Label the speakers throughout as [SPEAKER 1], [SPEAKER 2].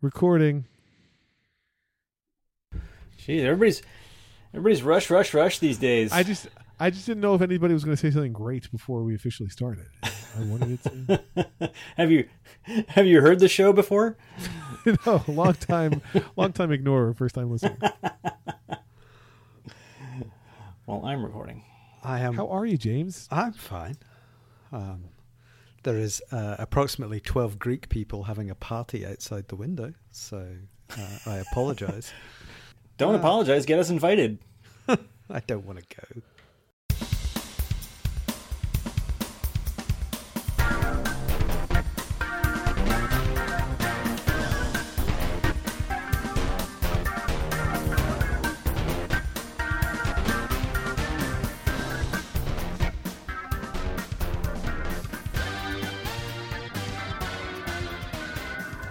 [SPEAKER 1] Recording.
[SPEAKER 2] Gee, everybody's everybody's rush, rush, rush these days.
[SPEAKER 1] I just I just didn't know if anybody was going to say something great before we officially started. I wanted it to.
[SPEAKER 2] have you have you heard the show before?
[SPEAKER 1] no, long time, long time ignorer, first time listener.
[SPEAKER 2] Well, I'm recording.
[SPEAKER 3] I am.
[SPEAKER 1] How are you, James?
[SPEAKER 3] I'm fine. Um, there is uh, approximately 12 Greek people having a party outside the window, so uh, I apologize.
[SPEAKER 2] Don't
[SPEAKER 3] Uh,
[SPEAKER 2] apologize. Get us invited.
[SPEAKER 3] I don't want to go.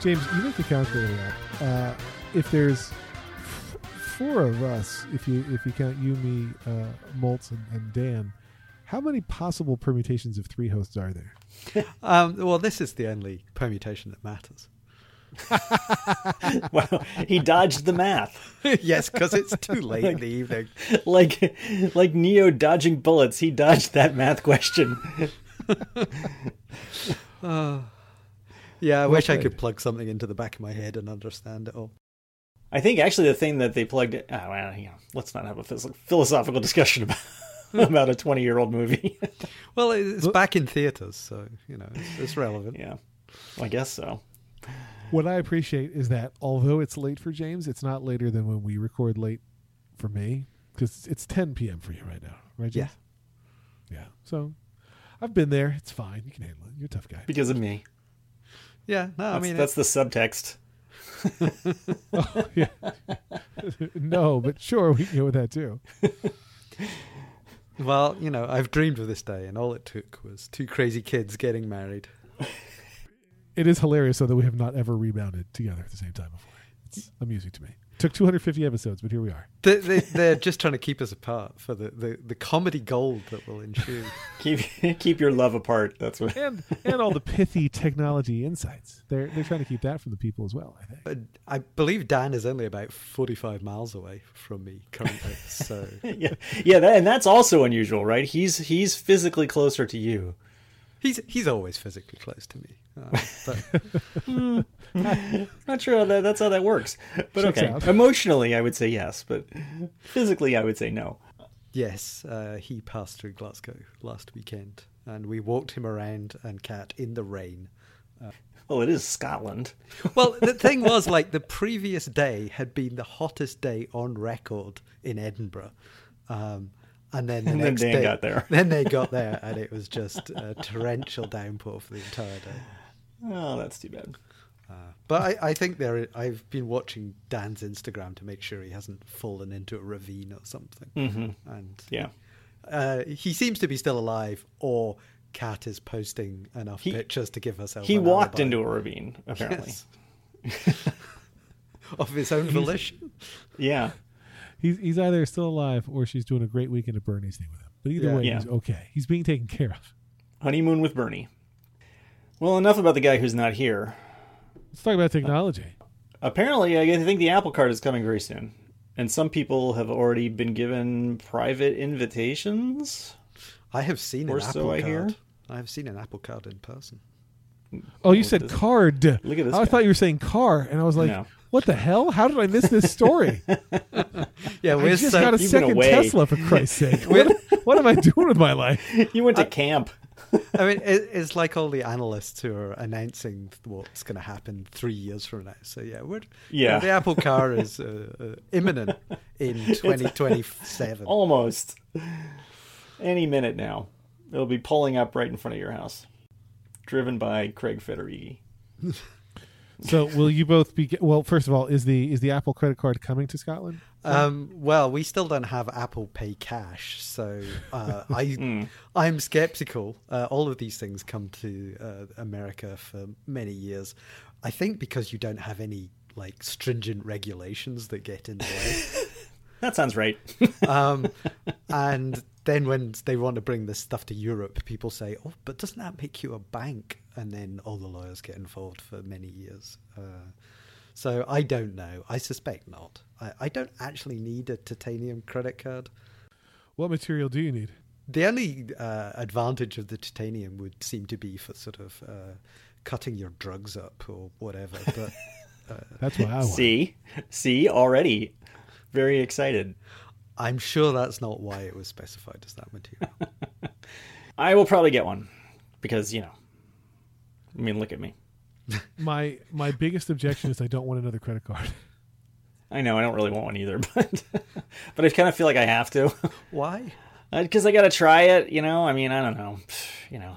[SPEAKER 1] James, you make the calculator up. Uh, if there's f- four of us, if you if you count you, me, uh, Moltz, and, and Dan, how many possible permutations of three hosts are there?
[SPEAKER 3] Um, well, this is the only permutation that matters.
[SPEAKER 2] Well, he dodged the math.
[SPEAKER 3] yes, because it's too late in the evening.
[SPEAKER 2] Like like Neo dodging bullets, he dodged that math question.
[SPEAKER 3] Uh, yeah, I wish I could plug something into the back of my head and understand it all.
[SPEAKER 2] I think actually the thing that they plugged in, oh, well, you know, let's not have a phys- philosophical discussion about hmm. about a 20 year old movie.
[SPEAKER 3] Well, it's back in theaters, so you know it's, it's relevant.
[SPEAKER 2] yeah, I guess so.
[SPEAKER 1] What I appreciate is that although it's late for James, it's not later than when we record late for me because it's 10 p.m. for you right now, right? James? Yeah. Yeah. So I've been there. It's fine. You can handle it. You're a tough guy.
[SPEAKER 2] Because of me.
[SPEAKER 3] Yeah, no, I mean
[SPEAKER 2] that's the subtext.
[SPEAKER 1] Oh, yeah. no, but sure, we can go with that too.
[SPEAKER 3] Well, you know, I've dreamed of this day, and all it took was two crazy kids getting married.
[SPEAKER 1] It is hilarious, though, that we have not ever rebounded together at the same time before. It's amusing to me. Took 250 episodes, but here we are.
[SPEAKER 3] They, they, they're just trying to keep us apart for the, the, the comedy gold that will ensue.
[SPEAKER 2] Keep keep your love apart. That's what.
[SPEAKER 1] And and all the pithy technology insights. They're they're trying to keep that from the people as well, I think.
[SPEAKER 3] But I believe Dan is only about 45 miles away from me currently, so
[SPEAKER 2] yeah, yeah, that, and that's also unusual, right? He's he's physically closer to you.
[SPEAKER 3] He's he's always physically close to me. Uh, but
[SPEAKER 2] Not sure how that, that's how that works, but
[SPEAKER 1] Checks
[SPEAKER 2] okay.
[SPEAKER 1] out.
[SPEAKER 2] Emotionally, I would say yes, but physically, I would say no.
[SPEAKER 3] yes, uh, he passed through Glasgow last weekend, and we walked him around and Kat in the rain.
[SPEAKER 2] Well, it is Scotland.
[SPEAKER 3] Well, the thing was, like, the previous day had been the hottest day on record in Edinburgh. Um, and then the
[SPEAKER 2] And then
[SPEAKER 3] next
[SPEAKER 2] Dan
[SPEAKER 3] day,
[SPEAKER 2] got there.
[SPEAKER 3] Then they got there, and it was just a torrential downpour for the entire day.
[SPEAKER 2] Oh, that's too bad.
[SPEAKER 3] Uh, but I, I think there. I've been watching Dan's Instagram to make sure he hasn't fallen into a ravine or something.
[SPEAKER 2] hmm
[SPEAKER 3] And
[SPEAKER 2] Yeah,
[SPEAKER 3] uh, he seems to be still alive, or Kat is posting enough
[SPEAKER 2] He-
[SPEAKER 3] pictures to give herself.
[SPEAKER 2] he walked
[SPEAKER 3] alibi.
[SPEAKER 2] into a ravine. Apparently,
[SPEAKER 3] Yes. of his own volition.
[SPEAKER 2] yeah.
[SPEAKER 1] He's he's either still alive or she's doing a great weekend at Bernie's thing with him. But either
[SPEAKER 3] Yeah.
[SPEAKER 1] way,
[SPEAKER 2] Yeah.
[SPEAKER 1] he's okay. He's being taken care of.
[SPEAKER 2] Honeymoon with Bernie. Well, enough about the guy who's not here.
[SPEAKER 1] Let's talk about technology.
[SPEAKER 2] Apparently, I think the Apple Card is coming very soon, and some people have already been given private invitations.
[SPEAKER 3] I have seen
[SPEAKER 2] Or
[SPEAKER 3] an
[SPEAKER 2] so
[SPEAKER 3] Apple
[SPEAKER 2] I
[SPEAKER 3] card.
[SPEAKER 2] hear.
[SPEAKER 3] I have seen an Apple card in person.
[SPEAKER 1] Oh, you
[SPEAKER 2] Oh,
[SPEAKER 1] said card.
[SPEAKER 2] Look at this
[SPEAKER 1] I
[SPEAKER 2] guy.
[SPEAKER 1] thought you were saying car, and I was like,
[SPEAKER 2] No.
[SPEAKER 1] "What the hell? How did I miss this story?
[SPEAKER 3] Yeah,
[SPEAKER 1] I
[SPEAKER 3] we're
[SPEAKER 1] just
[SPEAKER 3] so
[SPEAKER 1] got a second
[SPEAKER 2] away.
[SPEAKER 1] Tesla for Christ's sake. What, what am I doing with my life?
[SPEAKER 2] You went to camp.
[SPEAKER 3] I mean, it, it's like all the analysts who are announcing what's going to happen three years from now. So yeah, we're you know,
[SPEAKER 2] Yeah.
[SPEAKER 3] the Apple car is uh, uh, imminent in 2027.
[SPEAKER 2] Almost. Any minute now. It'll be pulling up right in front of your house. Driven by Craig Federighi.
[SPEAKER 1] So, will you both be? Well, first of all, is the is the Apple credit card coming to Scotland?
[SPEAKER 3] Um, well, we still don't have Apple Pay cash, so uh, I I'm skeptical. Uh, all of these things come to uh, America for many years. I think because you don't have any like stringent regulations that get in the way.
[SPEAKER 2] That sounds right.
[SPEAKER 3] um, and then when they want to bring this stuff to Europe, people say, "Oh, but doesn't that make you a bank?" And then all the lawyers get involved for many years. Uh, So I don't know. I suspect not. I, I don't actually need a titanium credit card.
[SPEAKER 1] What material do you need?
[SPEAKER 3] The only uh, advantage of the titanium would seem to be for sort of uh, cutting your drugs up or whatever. But uh,
[SPEAKER 1] That's what I want.
[SPEAKER 2] See, see, already very excited.
[SPEAKER 3] I'm sure that's not why it was specified as that material.
[SPEAKER 2] I will probably get one because you know. I mean, look at me.
[SPEAKER 1] My my biggest objection is I don't want another credit card.
[SPEAKER 2] I know I don't really want one either, but but I kind of feel like I have to
[SPEAKER 3] why?
[SPEAKER 2] Uh, because I got to try it. You know, I mean, I don't know. You know,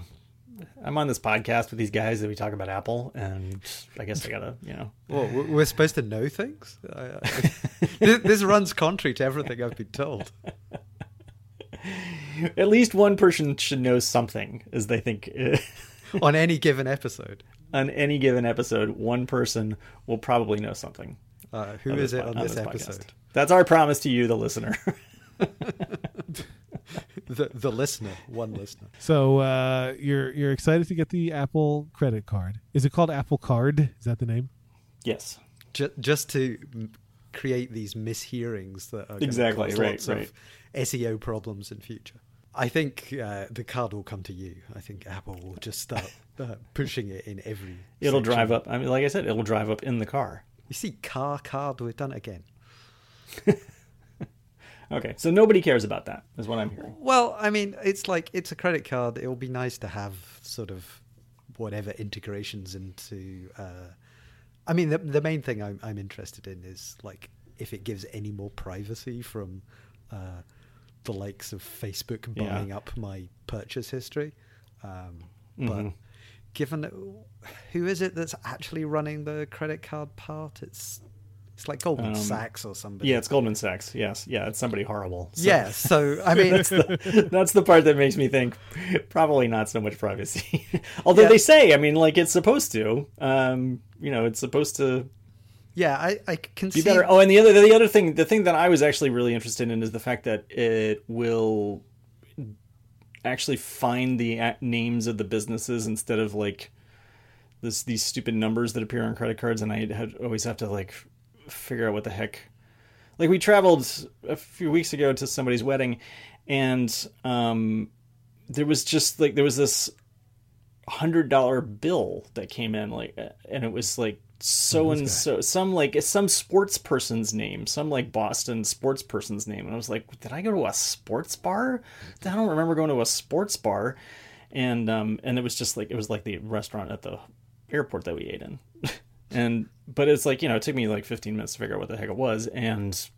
[SPEAKER 2] I'm on this podcast with these guys that we talk about Apple, and I guess I gotta, you know.
[SPEAKER 3] Well, we- we're supposed to know things. I, I, this, this runs contrary to everything I've been told.
[SPEAKER 2] At least one person should know something, as they think.
[SPEAKER 3] On any given episode,
[SPEAKER 2] on any given episode, one person will probably know something.
[SPEAKER 3] uh, who
[SPEAKER 2] on
[SPEAKER 3] is
[SPEAKER 2] this
[SPEAKER 3] it
[SPEAKER 2] pod-
[SPEAKER 3] on this
[SPEAKER 2] podcast.
[SPEAKER 3] episode?
[SPEAKER 2] That's our promise to you, the listener.
[SPEAKER 3] The the listener, one listener.
[SPEAKER 1] So uh, you're you're excited to get the Apple credit card. Is it called Apple Card? Is that the name?
[SPEAKER 2] yes.
[SPEAKER 3] Just, just to create these mishearings that are
[SPEAKER 2] Exactly,
[SPEAKER 3] cause
[SPEAKER 2] right,
[SPEAKER 3] lots
[SPEAKER 2] right.
[SPEAKER 3] of SEO problems in future. I think uh, the card will come to you. I think Apple will just start uh, pushing it in every.
[SPEAKER 2] It'll
[SPEAKER 3] section.
[SPEAKER 2] drive up. I mean, like I said, it'll drive up in the car.
[SPEAKER 3] You see, car card. We've done it again.
[SPEAKER 2] Okay, so nobody cares about that, is what I'm hearing.
[SPEAKER 3] Well, I mean, it's like it's a credit card. It will be nice to have sort of whatever integrations into. Uh, I mean, the the main thing I'm I'm interested in is like if it gives any more privacy from uh, the likes of Facebook
[SPEAKER 2] Yeah.
[SPEAKER 3] buying up my purchase history. Um, but
[SPEAKER 2] Mhm.
[SPEAKER 3] given who is it that's actually running the credit card part? It's it's like Goldman
[SPEAKER 2] Um,
[SPEAKER 3] Sachs or somebody.
[SPEAKER 2] Yeah, it's Goldman Sachs. Yes, yeah, it's somebody horrible. So
[SPEAKER 3] yeah. So I mean,
[SPEAKER 2] that's the, that's the part that makes me think probably not so much privacy. Although
[SPEAKER 3] Yeah.
[SPEAKER 2] they say, I mean, like it's supposed to. Um, you know, it's supposed to
[SPEAKER 3] yeah, I I can
[SPEAKER 2] be
[SPEAKER 3] see
[SPEAKER 2] better. Oh, and the other the other thing, the thing that I was actually really interested in is the fact that it will actually find the names of the businesses instead of like this these stupid numbers that appear on credit cards, and I had always have to like figure out what the heck. Like we traveled a few weeks ago to somebody's wedding, and um, there was just like there was this hundred dollar bill that came in like and it was like so and so some like some sports person's name some like boston sports person's name. And i was like did i go to a sports bar? I don't remember going to a sports bar. And um and it was just like it was like the restaurant at the airport that we ate in and but it's like you know it took me like 15 minutes to figure out what the heck it was and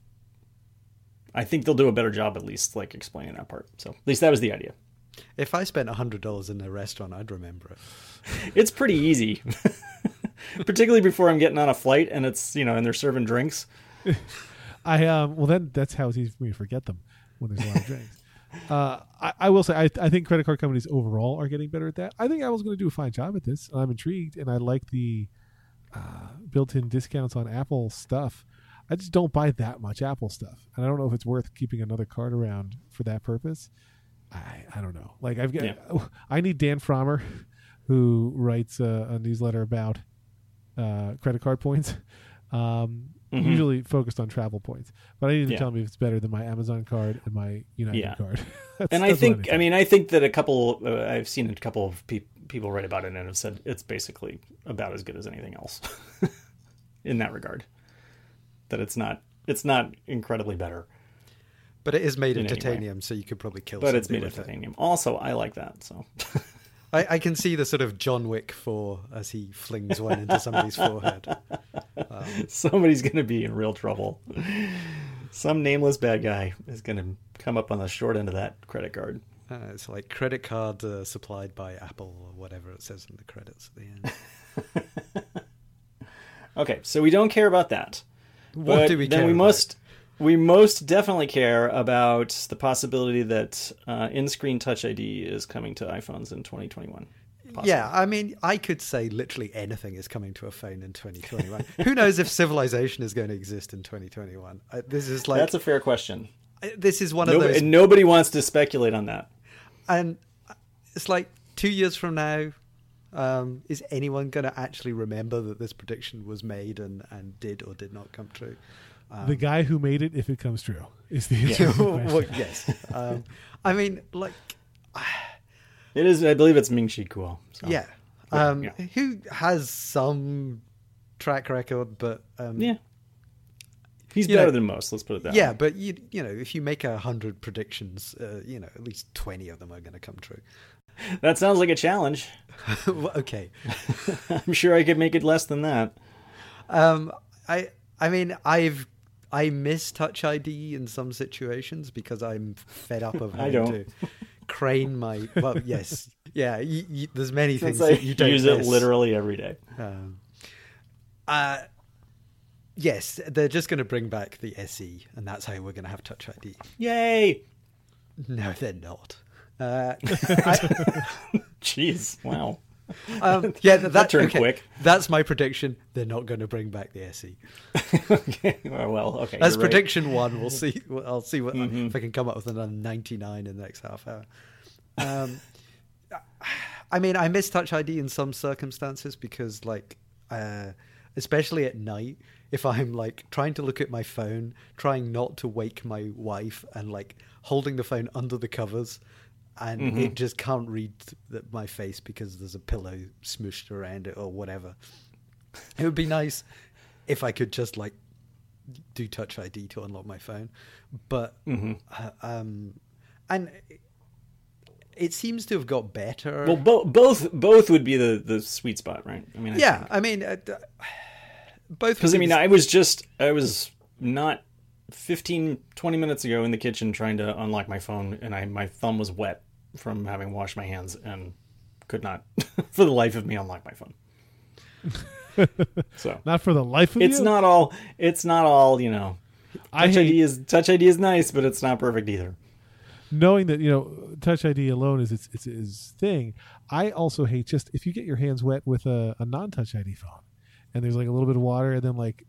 [SPEAKER 2] i think they'll do a better job at least like explaining that part so at least that was the idea
[SPEAKER 3] if I spent hundred dollars in a restaurant, I'd remember it.
[SPEAKER 2] It's pretty easy. Particularly before I'm getting on a flight and it's, you know, and they're serving drinks.
[SPEAKER 1] I um well then that's how it's easy for me to forget them when there's a lot of drinks. Uh, I, I will say I, I think credit card companies overall are getting better at that. I think Apple's going to do a fine job at this. I'm intrigued, and I like the uh, built-in discounts on Apple stuff. I just don't buy that much Apple stuff, and I don't know if it's worth keeping another card around for that purpose. I I don't know. Like I've got
[SPEAKER 2] Yeah.
[SPEAKER 1] I need Dan Frommer, who writes a, a newsletter about uh, credit card points. Um,
[SPEAKER 2] Mhm.
[SPEAKER 1] Usually focused on travel points, but I need to
[SPEAKER 2] Yeah.
[SPEAKER 1] tell me if it's better than my Amazon card and my United
[SPEAKER 2] Yeah.
[SPEAKER 1] card.
[SPEAKER 2] And I think, I mean, I think that a couple, uh, I've seen a couple of pe- people write about it and have said it's basically about as good as anything else in that regard. That it's not, it's not incredibly better,
[SPEAKER 3] But it is made
[SPEAKER 2] In
[SPEAKER 3] of titanium, so you could probably kill.
[SPEAKER 2] but it's made of
[SPEAKER 3] with it.
[SPEAKER 2] titanium. Also, I like that. So
[SPEAKER 3] I, I can see the sort of John Wick four as he flings one into somebody's forehead. Um,
[SPEAKER 2] somebody's going to be in real trouble. Some nameless bad guy is going to come up on the short end of that credit card.
[SPEAKER 3] Uh, it's like credit card uh, supplied by Apple or whatever it says in the credits at the end.
[SPEAKER 2] Okay, so we don't care about that.
[SPEAKER 3] What
[SPEAKER 2] But
[SPEAKER 3] do we
[SPEAKER 2] then
[SPEAKER 3] care
[SPEAKER 2] we
[SPEAKER 3] about?
[SPEAKER 2] must we most definitely care about the possibility that uh, in-screen Touch ID is coming to iPhones in 2021. possibly.
[SPEAKER 3] Yeah, I mean, I could say literally anything is coming to a phone in 2021. Who knows if civilization is going to exist in 2021? Uh, this is like
[SPEAKER 2] that's a fair question.
[SPEAKER 3] this is one of
[SPEAKER 2] Nobody,
[SPEAKER 3] those,
[SPEAKER 2] nobody wants to speculate on that.
[SPEAKER 3] And it's like two years from now, Um, is anyone going to actually remember that this prediction was made and, and did or did not come true? Um,
[SPEAKER 1] the guy who made it, if it comes true, is the answer. to the
[SPEAKER 3] well, yes. Um, I mean, like,
[SPEAKER 2] It is. I believe it's Ming Chi Kuo. So.
[SPEAKER 3] yeah.
[SPEAKER 2] Yeah,
[SPEAKER 3] Um,
[SPEAKER 2] yeah.
[SPEAKER 3] Who has some track record, but um,
[SPEAKER 2] Yeah. He's
[SPEAKER 3] You
[SPEAKER 2] better
[SPEAKER 3] know-
[SPEAKER 2] than most. Let's put it that way.
[SPEAKER 3] yeah,
[SPEAKER 2] way.
[SPEAKER 3] but you you know, if you make a hundred predictions, uh, you know, at least twenty of them are going to come true.
[SPEAKER 2] That sounds like a challenge.
[SPEAKER 3] Okay.
[SPEAKER 2] I'm sure I could make it less than that.
[SPEAKER 3] Um, I I mean, I've I miss Touch ID in some situations because I'm fed up of
[SPEAKER 2] I
[SPEAKER 3] having
[SPEAKER 2] don't.
[SPEAKER 3] to crane my. Well, yes, yeah. You, you, there's many things
[SPEAKER 2] Since I
[SPEAKER 3] that you don't
[SPEAKER 2] use it literally every day.
[SPEAKER 3] Um, uh, yes, they're just going to bring back the SE, and that's how we're going to have Touch ID.
[SPEAKER 2] Yay!
[SPEAKER 3] No, they're not. Uh, I,
[SPEAKER 2] Jeez, wow.
[SPEAKER 3] um, yeah, that,
[SPEAKER 2] That turned
[SPEAKER 3] okay,
[SPEAKER 2] quick.
[SPEAKER 3] That's my prediction. They're not going to bring back the SE.
[SPEAKER 2] okay, well, okay.
[SPEAKER 3] That's
[SPEAKER 2] you're right.
[SPEAKER 3] prediction one. We'll see. I'll see what
[SPEAKER 2] Mm-hmm.
[SPEAKER 3] if I can come up with another ninety-nine in the next half hour. Um, I mean, I miss Touch ID in some circumstances because, like, uh, especially at night, if I'm like trying to look at my phone, trying not to wake my wife, and like holding the phone under the covers, and
[SPEAKER 2] Mm-hmm.
[SPEAKER 3] it just can't read my face because there's a pillow smooshed around it or whatever. It would be nice if I could just like do Touch ID to unlock my phone, but
[SPEAKER 2] Mm-hmm.
[SPEAKER 3] uh, um, and it seems to have got better.
[SPEAKER 2] Well, bo- both both would be the the sweet spot, right? I mean, I
[SPEAKER 3] yeah, I mean, uh, both
[SPEAKER 2] Because I mean, I was just I was not 15, 20 minutes ago in the kitchen trying to unlock my phone, and I my thumb was wet from having washed my hands and could not, for the life of me, unlock my phone. so
[SPEAKER 1] Not for the life of
[SPEAKER 2] it's
[SPEAKER 1] you.
[SPEAKER 2] not all it's not all you know. Touch
[SPEAKER 1] hate
[SPEAKER 2] ID is Touch ID is nice, but it's not perfect either.
[SPEAKER 1] knowing that you know Touch ID alone is its its, its thing. I also hate just if you get your hands wet with a, a non-Touch ID phone, and there's like a little bit of water, and then like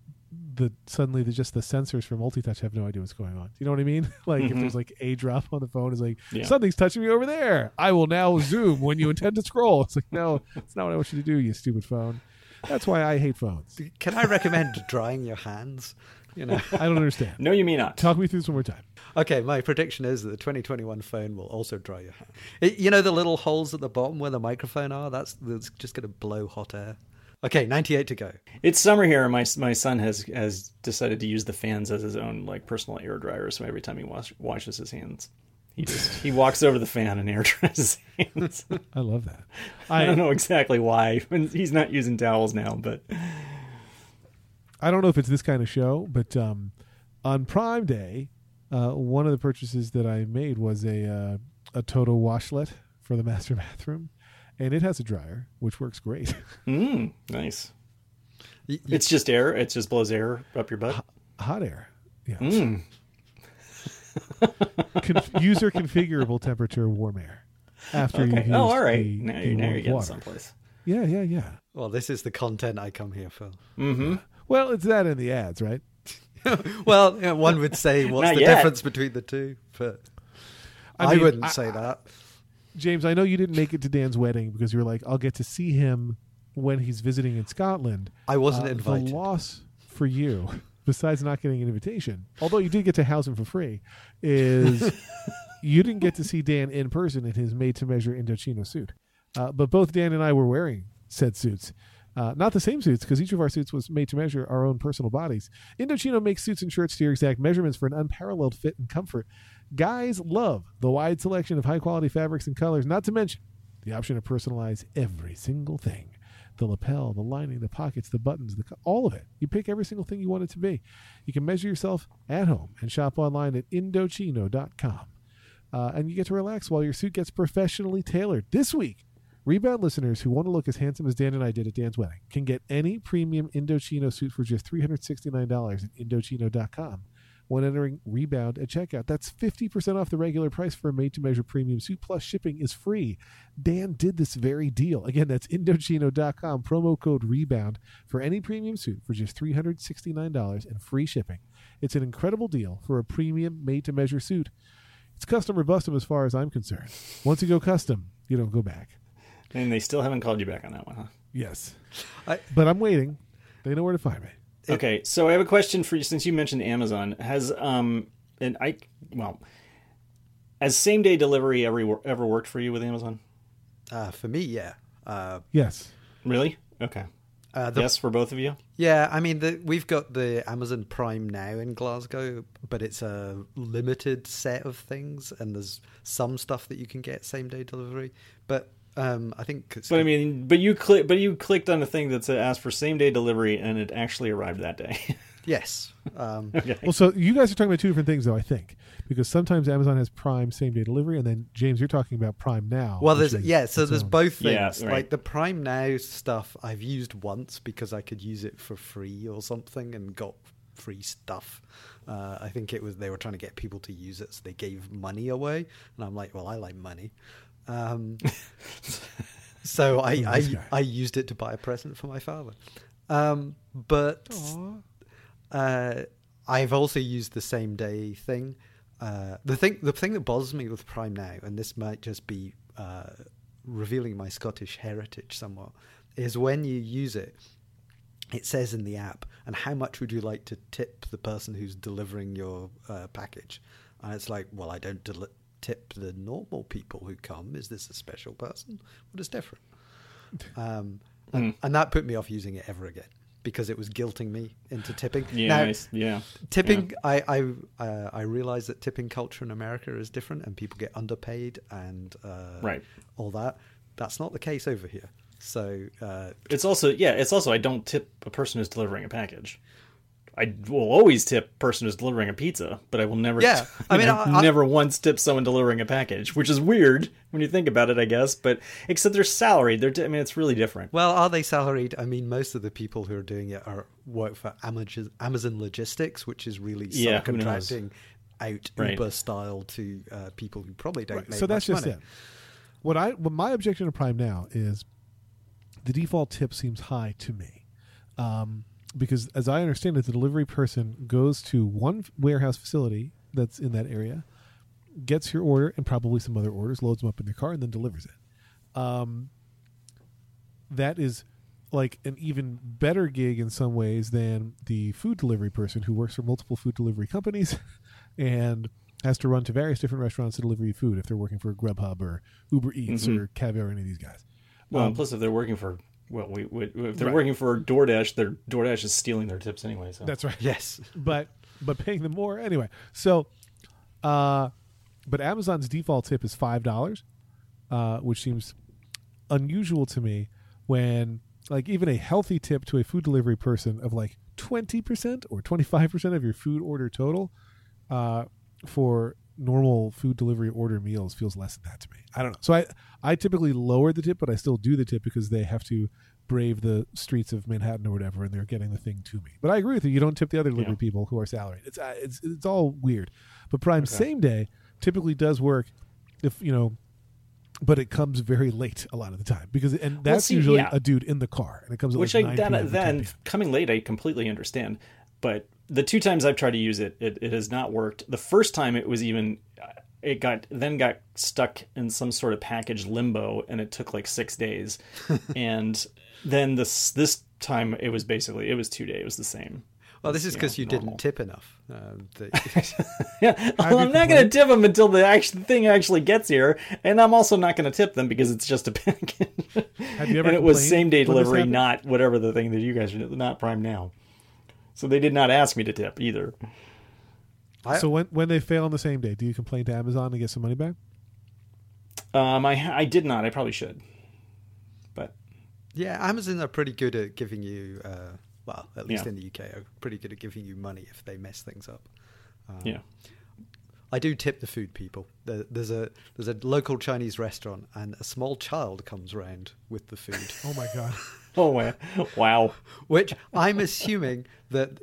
[SPEAKER 1] the suddenly the just the sensors for multi-touch have no idea what's going on. Do you know what I mean? like if there's mm-hmm. like a drop on the phone, is like
[SPEAKER 2] Yeah.
[SPEAKER 1] something's touching me over there. I will now zoom when you intend to scroll. It's like no, it's not what I want you to do, you stupid phone. That's why I hate phones.
[SPEAKER 3] Can I recommend drying your hands? You know.
[SPEAKER 1] I don't understand.
[SPEAKER 2] No, you may not.
[SPEAKER 1] Talk me through this one more time.
[SPEAKER 3] Okay, my prediction is that the 2021 phone will also dry your hand. It- you know the little holes at the bottom where the microphone are? That's, that's just going to blow hot air. Okay, 98 to go.
[SPEAKER 2] It's summer here, and my my son has has decided to use the fans as his own like personal air dryer. So every time he wash, washes his hands, he just he walks over the fan and air dries his hands.
[SPEAKER 1] I love that.
[SPEAKER 2] I don't know exactly why. He's not using towels now, but
[SPEAKER 1] I don't know if it's this kind of show, but um, on Prime Day, uh, one of the purchases that I made was a uh, a Toto washlet for the master bathroom, and it has a dryer, which works great.
[SPEAKER 2] mm, nice.
[SPEAKER 3] Y- y-
[SPEAKER 2] It's just air. It just blows air up your butt.
[SPEAKER 1] Hot air, yeah.
[SPEAKER 2] Mm.
[SPEAKER 1] Conf- user configurable temperature warm air. After you
[SPEAKER 2] Okay.
[SPEAKER 1] use
[SPEAKER 2] Oh, all right.
[SPEAKER 1] the,
[SPEAKER 2] now
[SPEAKER 1] the
[SPEAKER 2] now you're getting
[SPEAKER 1] water.
[SPEAKER 2] someplace.
[SPEAKER 1] Yeah, yeah, yeah.
[SPEAKER 3] Well, this is the content I come here for.
[SPEAKER 2] Mm-hmm.
[SPEAKER 1] Well, it's that in the ads, right?
[SPEAKER 3] well, you know, one would say, what's
[SPEAKER 2] Not
[SPEAKER 3] the
[SPEAKER 2] yet.
[SPEAKER 3] difference between the two? But
[SPEAKER 1] I
[SPEAKER 3] I, wouldn't
[SPEAKER 1] I-
[SPEAKER 3] say that.
[SPEAKER 1] James, I know you didn't make it to Dan's wedding because you were like, I'll get to see him when he's visiting in Scotland.
[SPEAKER 3] I wasn't
[SPEAKER 1] Uh,
[SPEAKER 3] invited.
[SPEAKER 1] The loss for you, besides not getting an invitation, although you did get to house him for free, is you didn't get to see Dan in person in his made-to-measure Indochino suit. Uh, but both Dan and I were wearing said suits. Uh, not the same suits, because each of our suits was made to measure our own personal bodies. Indochino makes suits and shirts to your exact measurements for an unparalleled fit and comfort. Guys love the wide selection of high quality fabrics and colors, not to mention the option to personalize every single thing the lapel, the lining, the pockets, the buttons, the, all of it. You pick every single thing you want it to be. You can measure yourself at home and shop online at Indochino.com. Uh, and you get to relax while your suit gets professionally tailored. This week, Rebound listeners who want to look as handsome as Dan and I did at Dan's wedding can get any premium Indochino suit for just $369 at Indochino.com when entering Rebound at checkout. That's 50% off the regular price for a made to measure premium suit, plus shipping is free. Dan did this very deal. Again, that's Indochino.com, promo code Rebound for any premium suit for just $369 and free shipping. It's an incredible deal for a premium made to measure suit. It's custom or bust 'em as far as I'm concerned. Once you go custom, you don't go back.
[SPEAKER 2] And they still haven't called you back on that one, huh?
[SPEAKER 1] Yes,
[SPEAKER 3] I-
[SPEAKER 1] but I'm waiting. They know where to find me.
[SPEAKER 2] Okay, so I have a question for you since you mentioned Amazon. Has um and I well has same day delivery ever ever worked for you with Amazon?
[SPEAKER 3] Uh, for me, yeah. Uh,
[SPEAKER 1] Yes.
[SPEAKER 2] Really? Okay.
[SPEAKER 3] uh, the,
[SPEAKER 2] yes, for both of you.
[SPEAKER 3] Yeah, I mean, the, we've got the Amazon Prime now in Glasgow, but it's a limited set of things, and there's some stuff that you can get same day delivery. But um, I think,
[SPEAKER 2] But I mean, but you click, but you clicked on a thing that said asked for same day delivery, and it actually arrived that day.
[SPEAKER 3] yes, um,
[SPEAKER 2] okay.
[SPEAKER 1] Well, so you guys are talking about two different things, though. I think because sometimes Amazon has Prime same day delivery, and then James, you're talking about Prime Now.
[SPEAKER 3] Well, there's
[SPEAKER 1] is
[SPEAKER 3] yeah, so there's
[SPEAKER 1] own-
[SPEAKER 3] both things.
[SPEAKER 2] Yeah, right.
[SPEAKER 3] Like the Prime Now stuff, I've used once because I could use it for free or something, and got free stuff. Uh, I think it was they were trying to get people to use it, so they gave money away, and I'm like, well, I like money. Um, so I I. I used it to buy a present for my father. Um, but uh, I've also used the same day thing. Uh, the thing, the thing that bothers me with Prime now, and this might just be uh, revealing my Scottish heritage somewhat, is when you use it, it says in the app, "And how much would you like to tip the person who's delivering your uh, package?" And it's like, well, I don't deli- tip the normal people who come. Is this a special person? What is different? Um, and, and that put me off using it ever again because it was guilting me into tipping.
[SPEAKER 2] Yeah,
[SPEAKER 3] Now,
[SPEAKER 2] yeah.
[SPEAKER 3] tipping i i uh, i realize that tipping culture in america is different and people get underpaid and uh,
[SPEAKER 2] Right.
[SPEAKER 3] all that that's not the case over here so uh,
[SPEAKER 2] It's also yeah. It's also I don't tip a person who's delivering a package. I will always tip a person who's delivering a pizza, but I will never.
[SPEAKER 3] Yeah, I mean,
[SPEAKER 2] I've
[SPEAKER 3] I- I-
[SPEAKER 2] never once tip someone delivering a package, which is weird when you think about it, I guess. But except they're salaried. They're. I mean, it's really different.
[SPEAKER 3] well are they salaried i mean most of the people who are doing it are work for amazon, amazon logistics which is really
[SPEAKER 2] Yeah,
[SPEAKER 3] subcontracting out
[SPEAKER 2] Right.
[SPEAKER 3] uber style to uh, people who probably don't
[SPEAKER 1] Right,
[SPEAKER 3] make
[SPEAKER 1] so that's
[SPEAKER 3] much
[SPEAKER 1] just
[SPEAKER 3] money.
[SPEAKER 1] it. What I what my objection to Prime now is the default tip seems high to me, um, because as I understand it, the delivery person goes to one warehouse facility that's in that area, gets your order and probably some other orders, loads them up in their car, and then delivers it. Um, that is like an even better gig in some ways than the food delivery person who works for multiple food delivery companies and has to run to various different restaurants to deliver you food if they're working for Grubhub or Uber Eats
[SPEAKER 2] Mhm.
[SPEAKER 1] or Caviar or any of these guys.
[SPEAKER 2] Well,
[SPEAKER 1] Um,
[SPEAKER 2] plus if they're working for well, we, we, if they're
[SPEAKER 1] Right.
[SPEAKER 2] working for DoorDash, their DoorDash is stealing their tips anyway. So
[SPEAKER 1] That's right.
[SPEAKER 3] yes
[SPEAKER 1] but but paying them more anyway. So, uh, but Amazon's default tip is five dollars, uh, which seems unusual to me. When like even a healthy tip to a food delivery person of like twenty percent or twenty five percent of your food order total, uh, for normal food delivery order meals feels less than that to me. I don't know. So I I typically lower the tip, but I still do the tip because they have to brave the streets of Manhattan or whatever, and they're getting the thing to me. But I agree with you. You don't tip the other delivery
[SPEAKER 2] Yeah.
[SPEAKER 1] people who are salaried. It's uh, it's it's all weird. But Prime
[SPEAKER 2] Okay.
[SPEAKER 1] same day typically does work if you know. But it comes very late a lot of the time because, and that's
[SPEAKER 2] see,
[SPEAKER 1] usually
[SPEAKER 2] yeah.
[SPEAKER 1] a dude in the car, and it comes at
[SPEAKER 2] which
[SPEAKER 1] like
[SPEAKER 2] I
[SPEAKER 1] 9
[SPEAKER 2] then, then coming late, I completely understand. But the two times I've tried to use it, it, it has not worked. The first time it was even, it got then got stuck in some sort of package limbo, and it took like six days. and then this this time it was basically it was two days. It was the same.
[SPEAKER 3] well this is
[SPEAKER 2] you
[SPEAKER 3] because
[SPEAKER 2] know,
[SPEAKER 3] you didn't tip enough um, that-
[SPEAKER 2] Yeah, well, I'm not going to tip them until the actual thing actually gets here, and I'm also not going to tip them because it's just a package.
[SPEAKER 1] Have you ever
[SPEAKER 2] and it was same day delivery, not whatever the thing that you guys are not Prime now. So they did not ask me to tip either.
[SPEAKER 3] I-
[SPEAKER 1] So when when they fail on the same day, do you complain to Amazon to get some money back?
[SPEAKER 2] Um, I I did not. I probably should, but
[SPEAKER 3] Yeah, Amazon are pretty good at giving you, uh, well, at least
[SPEAKER 2] Yeah.
[SPEAKER 3] in the UK, are pretty good at giving you money if they mess things up. Um,
[SPEAKER 2] yeah.
[SPEAKER 3] I do tip the food people. There's a there's a local Chinese restaurant, and a small child comes round with the food,
[SPEAKER 1] Oh my god!
[SPEAKER 2] Oh wow, wow.
[SPEAKER 3] which I'm assuming that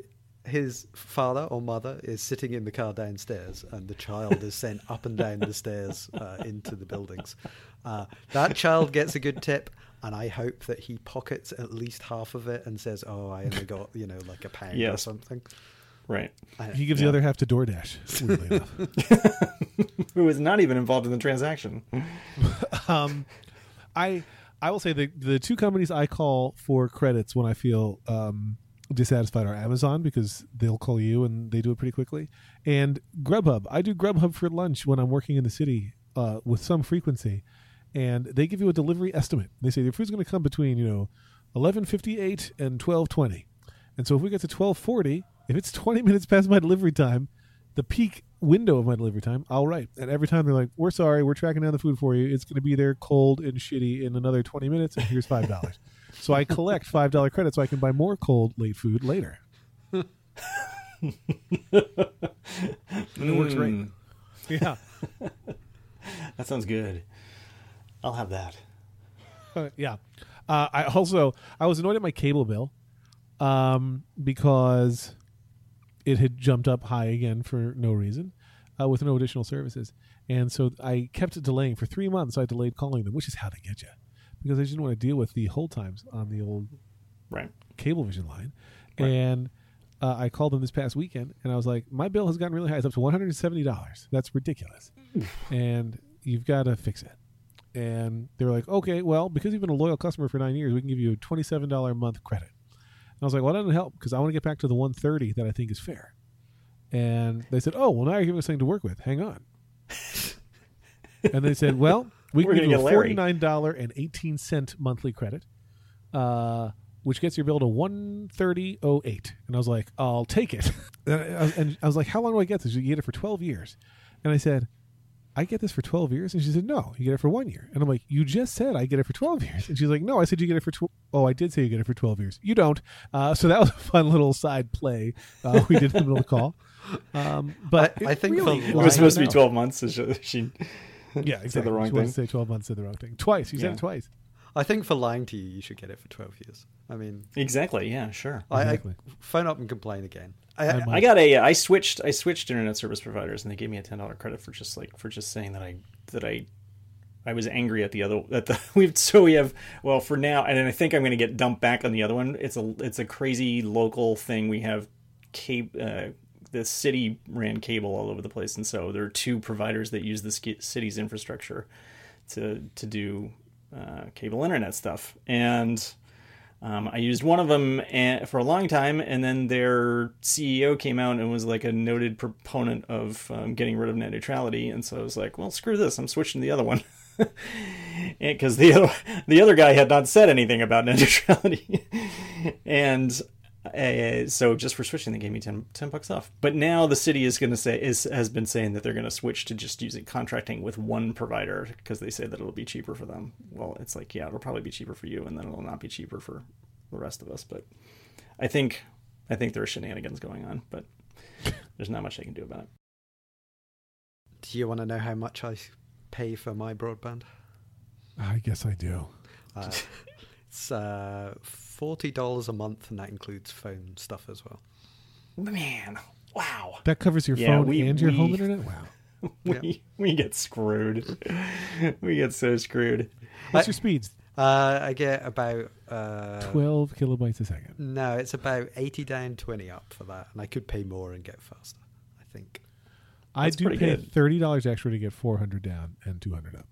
[SPEAKER 3] his father or mother is sitting in the car downstairs, and the child is sent up and down the stairs uh, into the buildings. Uh, that child gets a good tip. And I hope that he pockets at least half of it and says, "Oh, I only got you know like a pound or something."
[SPEAKER 2] Right.
[SPEAKER 3] I-
[SPEAKER 1] He gives
[SPEAKER 2] Yeah.
[SPEAKER 1] the other half to DoorDash. weirdly enough.
[SPEAKER 2] Who was not even involved in the transaction?
[SPEAKER 1] um, I I will say the the two companies I call for credits when I feel um, dissatisfied are Amazon because they'll call you and they do it pretty quickly, and Grubhub. I do Grubhub for lunch when I'm working in the city uh, with some frequency, and they give you a delivery estimate. They say your food's going to come between you know eleven fifty eight and twelve twenty, and so if we get to twelve forty, if it's twenty minutes past my delivery time, the peak window of my delivery time, I'll write. And every time they're like, "We're sorry, we're tracking down the food for you. It's going to be there cold and shitty in another twenty minutes, and here's five dollars." so I collect five dollar credit so I can buy more cold late food later. and it works great. Yeah.
[SPEAKER 2] that sounds good. I'll have that.
[SPEAKER 1] Yeah. Uh, I also I was annoyed at my cable bill um, because it had jumped up high again for no reason uh, with no additional services, and so I kept it delaying for three months. I delayed calling them, which is how they get you, because I just didn't want to deal with the hold times on the old
[SPEAKER 2] Right.
[SPEAKER 1] Cablevision line,
[SPEAKER 2] Right.
[SPEAKER 1] and uh, I called them this past weekend, and I was like, "My bill has gotten really high. It's up to one hundred and seventy dollars. That's ridiculous, and you've got to fix it." And they were like, "Okay, well, because you've been a loyal customer for nine years, we can give you a twenty-seven dollar a month credit." And I was like, "Well, that doesn't help because I want to get back to the one thirty that I think is fair." And they said, "Oh, well, now you're giving us something to work with. Hang on." and they said, "Well, we can give you a forty-nine dollar and eighteen cent monthly credit." uh, which gets your bill to one thirty oh eight. And I was like, I'll take it. and, I, was- and I was like, How long do I get this? You get it for twelve years. And I said, I get this for twelve years. And she said, No, you get it for one year. And I'm like, You just said I get it for twelve years. And she's like, No, I said you get it for tw- oh, I did say you get it for twelve years. You don't. Uh, so that was a fun little side play uh, we did in the middle of the call. Um, but
[SPEAKER 3] I- I think
[SPEAKER 1] really
[SPEAKER 2] It was supposed to be 12 months. So she, she
[SPEAKER 1] Yeah, exactly.
[SPEAKER 2] said the wrong
[SPEAKER 1] she
[SPEAKER 2] thing.
[SPEAKER 1] to say twelve months. Said the wrong thing twice. You said it twice.
[SPEAKER 3] I think for lying to you, you should get it for 12 years. I mean,
[SPEAKER 2] Exactly. Yeah, sure.
[SPEAKER 1] Exactly.
[SPEAKER 3] I, I phone up and complain again. I,
[SPEAKER 1] I
[SPEAKER 3] I,
[SPEAKER 1] might.
[SPEAKER 2] I got a I switched I switched internet service providers and they gave me a ten dollar credit for just like for just saying that I that I I was angry at the other at the we've so we have well for now and I think I'm going to get dumped back on the other one. It's a it's a crazy local thing. We have cable uh, the city ran cable all over the place and so there are two providers that use the city's infrastructure to to do uh, cable internet stuff and um, I used one of them for a long time, and then their CEO came out and was like a noted proponent of um, getting rid of net neutrality, and so I was like, "Well, screw this! I'm switching to the other one," because the other the other guy had not said anything about net neutrality, and uh, so just for switching, they gave me 10, 10 bucks off. But now the city is going to say is has been saying that they're going to switch to just using contracting with one provider because they say that it'll be cheaper for them. Well, it's like yeah, it'll probably be cheaper for you, and then it'll not be cheaper for the rest of us. But I think I think there are shenanigans going on, but there's not much I can do about it.
[SPEAKER 3] do you want to know how much I pay for my broadband?
[SPEAKER 1] I guess I do.
[SPEAKER 3] Uh, it's uh, $40 a month, and that includes phone stuff as well.
[SPEAKER 2] Man, wow,
[SPEAKER 1] That covers your
[SPEAKER 2] Yeah,
[SPEAKER 1] phone
[SPEAKER 2] we-
[SPEAKER 1] and your
[SPEAKER 2] we-
[SPEAKER 1] home internet. Wow.
[SPEAKER 2] we we get screwed. we get so screwed.
[SPEAKER 1] What's
[SPEAKER 3] I-
[SPEAKER 1] your speeds?
[SPEAKER 3] Uh, I get about. Uh,
[SPEAKER 1] 12 kilobytes a second.
[SPEAKER 3] No, it's about 80 down, 20 up for that. And I could pay more and get faster, I think.
[SPEAKER 1] I do pay
[SPEAKER 2] good.
[SPEAKER 1] thirty dollars extra to get four hundred down and two hundred up.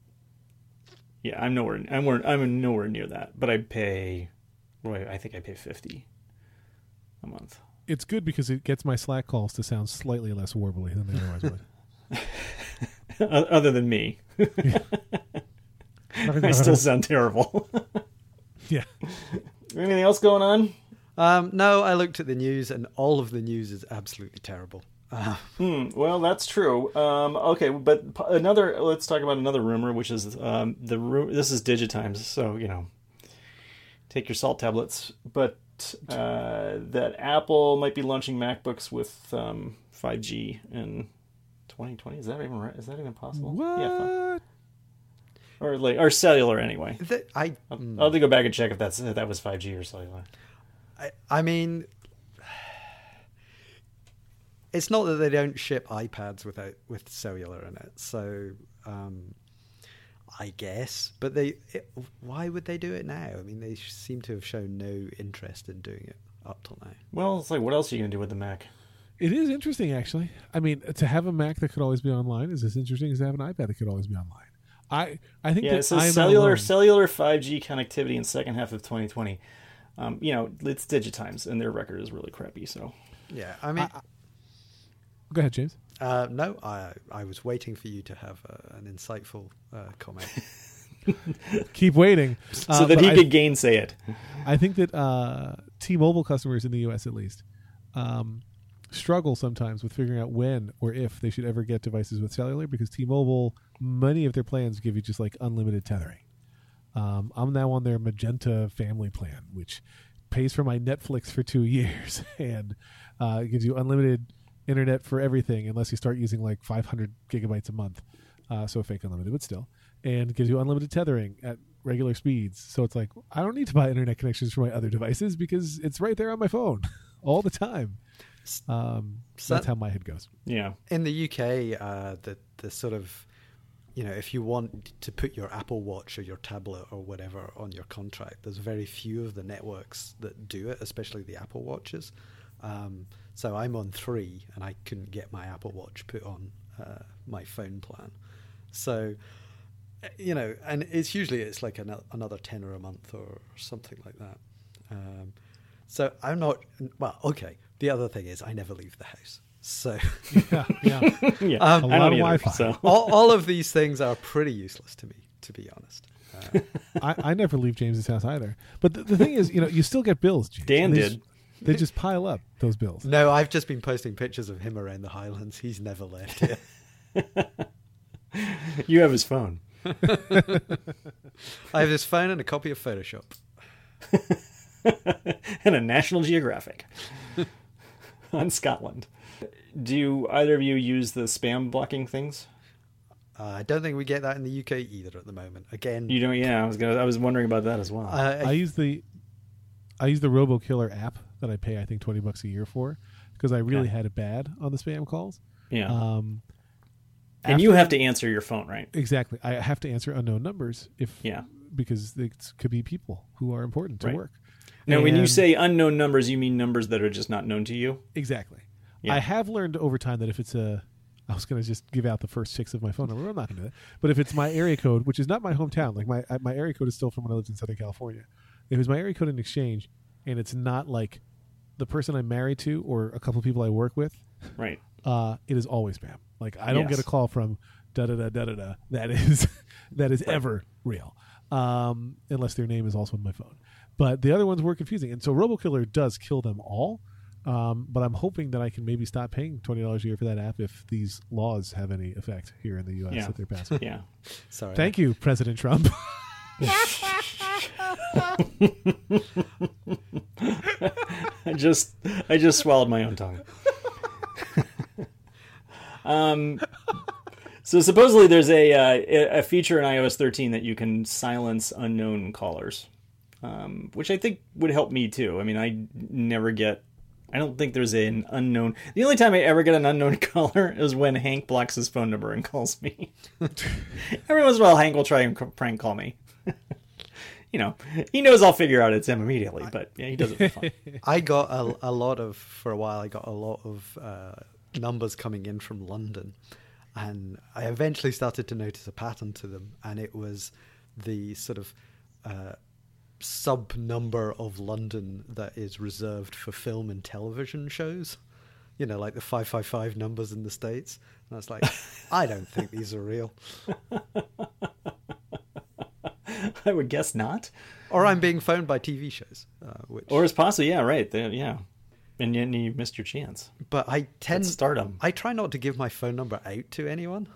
[SPEAKER 2] Yeah, I'm nowhere. I'm nowhere, I'm nowhere near that. But I pay. Boy, I think I pay fifty a month.
[SPEAKER 1] It's good because it gets my Slack calls to sound slightly less warbly than they otherwise would.
[SPEAKER 2] Other than me, I still sound terrible.
[SPEAKER 1] yeah.
[SPEAKER 2] Anything else going on?
[SPEAKER 3] Um, no, I looked at the news, and all of the news is absolutely terrible. Uh,
[SPEAKER 2] Hmm, well, that's true. Um, okay, but another. Let's talk about another rumor, which is um, the ru- This is Digitimes, so you know, take your salt tablets. But uh, that Apple might be launching MacBooks with um, 5G in 2020. Is that even right? Is that even possible?
[SPEAKER 1] What?
[SPEAKER 2] Yeah, or like or cellular anyway.
[SPEAKER 3] I,
[SPEAKER 2] I'll,
[SPEAKER 3] mm,
[SPEAKER 2] I'll have to go back and check if that's if that was 5G or cellular.
[SPEAKER 3] I, I mean, it's not that they don't ship iPads without with cellular in it. So, um, I guess, but they, it, why would they do it now? I mean, they seem to have shown no interest in doing it up till now.
[SPEAKER 2] Well, it's like what else are you gonna do with the Mac?
[SPEAKER 1] It is interesting, actually. I mean, to have a Mac that could always be online is as interesting as to have an iPad that could always be online. I I think
[SPEAKER 2] Yeah,
[SPEAKER 1] that
[SPEAKER 2] it cellular
[SPEAKER 1] alone.
[SPEAKER 2] cellular 5G connectivity in second half of 2020. Um, you know, it's Digitimes, and their record is really crappy. So
[SPEAKER 3] Yeah, I mean,
[SPEAKER 1] Go ahead, James.
[SPEAKER 3] Uh, no, I I was waiting for you to have uh, an insightful uh, comment.
[SPEAKER 1] Keep waiting.
[SPEAKER 2] so
[SPEAKER 1] Uh,
[SPEAKER 2] that he
[SPEAKER 1] I,
[SPEAKER 2] could gainsay it.
[SPEAKER 1] I think that uh, T-Mobile customers in the U.S. at least um, struggle sometimes with figuring out when or if they should ever get devices with cellular because T-Mobile, many of their plans give you just like unlimited tethering. Um, I'm now on their Magenta family plan, which pays for my Netflix for two years and uh, gives you unlimited internet for everything unless you start using like 500 gigabytes a month. Uh, so fake unlimited, but still, and gives you unlimited tethering at regular speeds. So it's like I don't need to buy internet connections for my other devices because it's right there on my phone all the time. Um,
[SPEAKER 3] So-
[SPEAKER 1] that's how my head goes.
[SPEAKER 2] Yeah.
[SPEAKER 3] In the UK, uh, the the sort of you know, if you want to put your Apple Watch or your tablet or whatever on your contract, there's very few of the networks that do it, especially the Apple Watches. Um, so I'm on three, and I couldn't get my Apple Watch put on uh, my phone plan. So, you know, and it's usually it's like ano- another tenner a month or something like that. Um, so I'm not well. Okay. The other thing is I never leave the house. So
[SPEAKER 1] Yeah, yeah.
[SPEAKER 2] Yeah.
[SPEAKER 3] Um,
[SPEAKER 2] I
[SPEAKER 1] A
[SPEAKER 2] don't
[SPEAKER 1] lot of Wi-Fi.
[SPEAKER 2] So.
[SPEAKER 3] all, all of these things are pretty useless to me, to be honest. Uh,
[SPEAKER 1] I, I never leave James's house either. But the, the thing is, you know, you still get bills. James.
[SPEAKER 2] Dan
[SPEAKER 1] They
[SPEAKER 2] did.
[SPEAKER 1] Just- they just pile up those bills.
[SPEAKER 3] no, I've just been posting pictures of him around the Highlands. He's never left here.
[SPEAKER 2] You have his phone.
[SPEAKER 3] I have his phone and a copy of Photoshop.
[SPEAKER 2] and a National Geographic on Scotland. Do either of you use the spam blocking things?
[SPEAKER 3] Uh, I don't think we get that in the UK either at the moment. Again,
[SPEAKER 2] You don't. Yeah, I was gonna. I was wondering about that as well.
[SPEAKER 3] uh,
[SPEAKER 1] I use the I use the RoboKiller app that I pay I think twenty bucks a year for because I really had it bad on the spam calls.
[SPEAKER 2] yeah,
[SPEAKER 1] Um,
[SPEAKER 2] and you have to answer your phone, right?
[SPEAKER 1] exactly. I have to answer unknown numbers if
[SPEAKER 2] Yeah.
[SPEAKER 1] because it could be people who are important to
[SPEAKER 2] Right.
[SPEAKER 1] work.
[SPEAKER 2] Now, when you say unknown numbers, you mean numbers that are just not known to you.
[SPEAKER 1] exactly,
[SPEAKER 2] Yeah.
[SPEAKER 1] I have learned over time that if it's a I was going to just give out the first six of my phone number. I'm not going to do that. But if it's my area code, which is not my hometown, like my my area code is still from when I lived in Southern California. If it's my area code in exchange, and it's not like the person I'm married to or a couple of people I work with,
[SPEAKER 2] Right.
[SPEAKER 1] uh, it is always spam. Like I don't get a call from da da da da da da. That is that is ever real, um, unless their name is also on my phone. But the other ones were confusing, and so RoboKiller does kill them all. Um, but I'm hoping that I can maybe stop paying twenty dollars a year for that app if these laws have any effect here in the U.S.
[SPEAKER 2] Yeah.
[SPEAKER 1] that they're passing.
[SPEAKER 2] Yeah.
[SPEAKER 3] sorry.
[SPEAKER 1] Thank you, President Trump.
[SPEAKER 2] I just I just swallowed my own tongue. um, so supposedly there's a uh, a feature in iOS 13 that you can silence unknown callers, um, which I think would help me too. I mean, I never get. I don't think there's an unknown. The only time I ever get an unknown caller is when Hank blocks his phone number and calls me. Every once in a while, Hank will try and prank call me. you know, he knows I'll figure out it's him immediately, but yeah, he does it for fun.
[SPEAKER 3] I got a, a lot of for a while. I got a lot of uh, numbers coming in from London, and I eventually started to notice a pattern to them, and it was the sort of uh, sub number of London that is reserved for film and television shows. You know, like the five five five numbers in the states. And I was like, I don't think these are real,
[SPEAKER 2] I would guess not.
[SPEAKER 3] or I'm being phoned by TV shows, uh, which.
[SPEAKER 2] Or it's possible, yeah, right. the- yeah. And then you missed your chance.
[SPEAKER 3] but I tend
[SPEAKER 2] That's stardom.
[SPEAKER 3] I try not to give my phone number out to anyone.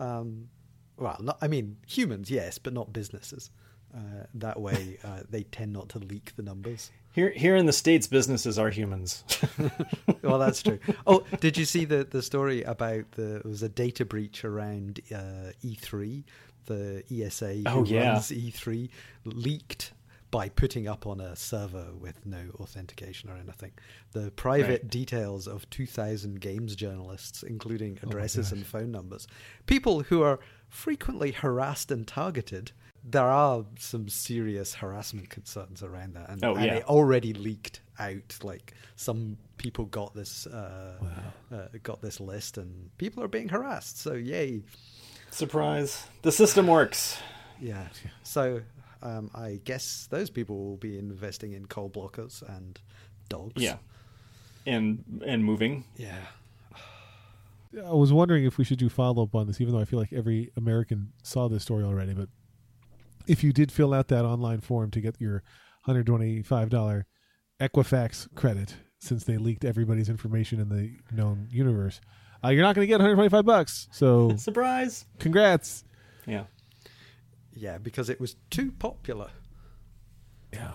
[SPEAKER 3] Um, well, not, I mean humans, yes, but not businesses. Uh, that way, uh, they tend not to leak the numbers.
[SPEAKER 2] Here here in the States, businesses are humans.
[SPEAKER 3] well, that's true. Oh, did you see the the story about the it was a data breach around uh, E3? The ESA who
[SPEAKER 2] Oh, yeah.
[SPEAKER 3] runs E3 leaked by putting up on a server with no authentication or anything the private
[SPEAKER 2] Right.
[SPEAKER 3] details of 2,000 games journalists, including addresses
[SPEAKER 1] gosh.
[SPEAKER 3] and phone numbers. People who are frequently harassed and targeted. There are some serious harassment concerns around that, and,
[SPEAKER 2] Oh,
[SPEAKER 3] and
[SPEAKER 2] yeah.
[SPEAKER 3] it already leaked out. Like some people got this uh, uh, got this list, and people are being harassed. So yay!
[SPEAKER 2] Surprise. The system works.
[SPEAKER 3] Yeah. So um, I guess those people will be investing in coal blockers and dogs.
[SPEAKER 2] Yeah. And and moving.
[SPEAKER 3] Yeah.
[SPEAKER 1] I was wondering if we should do follow up on this, even though I feel like every American saw this story already. But if you did fill out that online form to get your $125 Equifax credit, since they leaked everybody's information in the known universe, uh, you're not going to get 125 bucks. So
[SPEAKER 2] Surprise.
[SPEAKER 1] congrats.
[SPEAKER 2] Yeah.
[SPEAKER 3] Yeah, because it was too popular.
[SPEAKER 1] Yeah.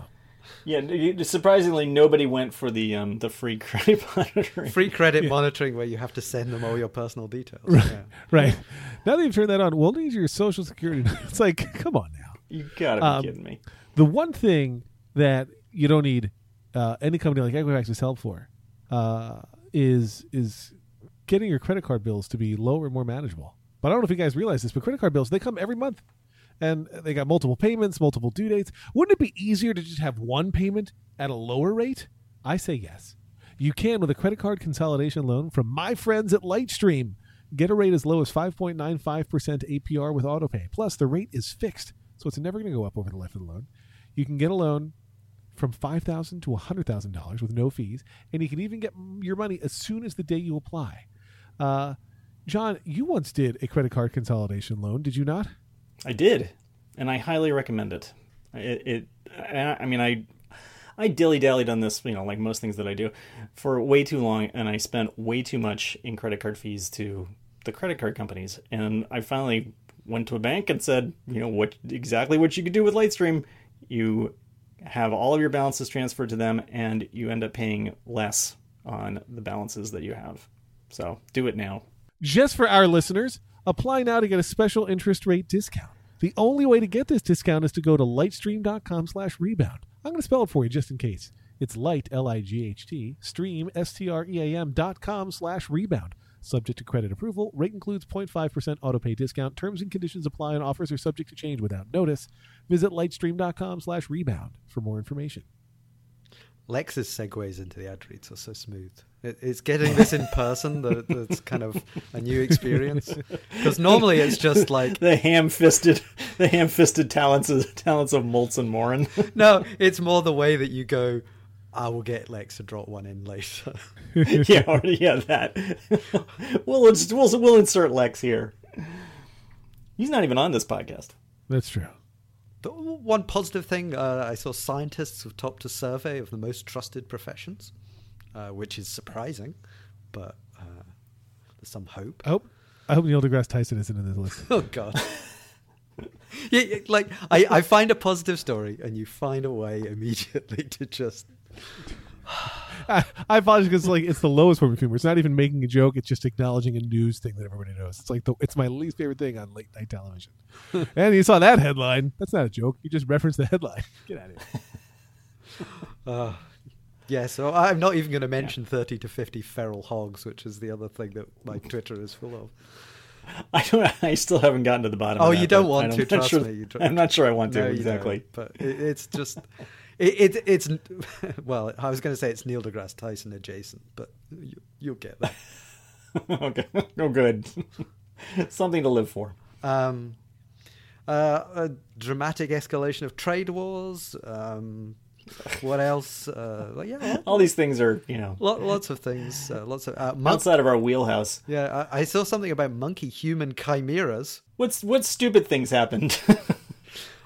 [SPEAKER 2] Yeah, surprisingly nobody went for the um the free credit monitoring.
[SPEAKER 3] Free credit monitoring where you have to send them all your personal details. Yeah.
[SPEAKER 1] Right. Now that you've turned that on, we'll need your social security. It's like, come on now.
[SPEAKER 2] You gotta be
[SPEAKER 1] Um,
[SPEAKER 2] kidding me.
[SPEAKER 1] The one thing that you don't need uh, any company like Equifax is help for uh, is is getting your credit card bills to be lower and more manageable. But I don't know if you guys realize this, but credit card bills they come every month, and they got multiple payments, multiple due dates. Wouldn't it be easier to just have one payment at a lower rate? I say yes. You can with a credit card consolidation loan from my friends at LightStream. Get a rate as low as 5.95% APR with autopay. Plus, the rate is fixed, so it's never going to go up over the life of the loan. You can get a loan from 5,000 to $100,000 with no fees, and you can even get your money as soon as the day you apply. Uh, John, you once did a credit card consolidation loan, did you not?
[SPEAKER 2] I did, and I highly recommend it. It, it I mean, I I dilly dallied on this, you know, like most things that I do, for way too long, and I spent way too much in credit card fees to the credit card companies. And I finally went to a bank and said, you know, what exactly what you could do with LightStream. You have all of your balances transferred to them, and you end up paying less on the balances that you have. So do it now.
[SPEAKER 1] Just for our listeners, apply now to get a special interest rate discount. The only way to get this discount is to go to lightstream.com slash rebound. I'm going to spell it for you just in case. It's light, L-I-G-H-T, stream, S-T-R-E-A-M dot com slash rebound. Subject to credit approval. Rate includes 0.5% autopay discount. Terms and conditions apply and offers are subject to change without notice. Visit lightstream.com slash rebound for more information.
[SPEAKER 3] Lex's segues into the ad reads are so smooth. It, it's getting this in person that that's kind of a new experience. Because normally it's just like
[SPEAKER 2] the ham-fisted, the ham-fisted talents of talents of Moltz and Moren.
[SPEAKER 3] no, it's more the way that you go. I will get Lex to drop one in later.
[SPEAKER 2] yeah, already yeah that. we'll, we'll we'll insert Lex here. He's not even on this podcast.
[SPEAKER 1] That's true.
[SPEAKER 3] The one positive thing uh, I saw scientists have topped a survey of the most trusted professions, uh, which is surprising, but uh, there's some hope.
[SPEAKER 1] I hope, I hope Neil deGrasse Tyson isn't in this list.
[SPEAKER 3] Oh God. yeah, yeah, like I, I find a positive story, and you find a way immediately to just
[SPEAKER 1] I, I apologize because like it's the lowest form of humor. It's not even making a joke. It's just acknowledging a news thing that everybody knows. It's like the, it's my least favorite thing on late night television. and you saw that headline. That's not a joke. You just referenced the headline. Get out of here.
[SPEAKER 3] Uh, yeah, so I'm not even going to mention 30 to 50 feral hogs, which is the other thing that my Twitter is full of.
[SPEAKER 2] I don't. I still haven't gotten to the bottom.
[SPEAKER 3] Oh,
[SPEAKER 2] that,
[SPEAKER 3] you don't want to, trust
[SPEAKER 2] sure-
[SPEAKER 3] me, don't-
[SPEAKER 2] I'm not sure I want to
[SPEAKER 3] No,
[SPEAKER 2] exactly.
[SPEAKER 3] but it, it's just. It, it, it's well. I was going to say it's Neil deGrasse Tyson adjacent, but you, you'll get that.
[SPEAKER 2] okay. Oh, good. Something to live for.
[SPEAKER 3] Um, uh, a dramatic escalation of trade wars. Um, what else? Uh, like, yeah,
[SPEAKER 2] All these things are, you know,
[SPEAKER 3] lot, lots of things. Uh, lots of uh, mon-
[SPEAKER 2] outside of our wheelhouse.
[SPEAKER 3] Yeah, I, I saw something about monkey-human chimeras.
[SPEAKER 2] What's what stupid things happened?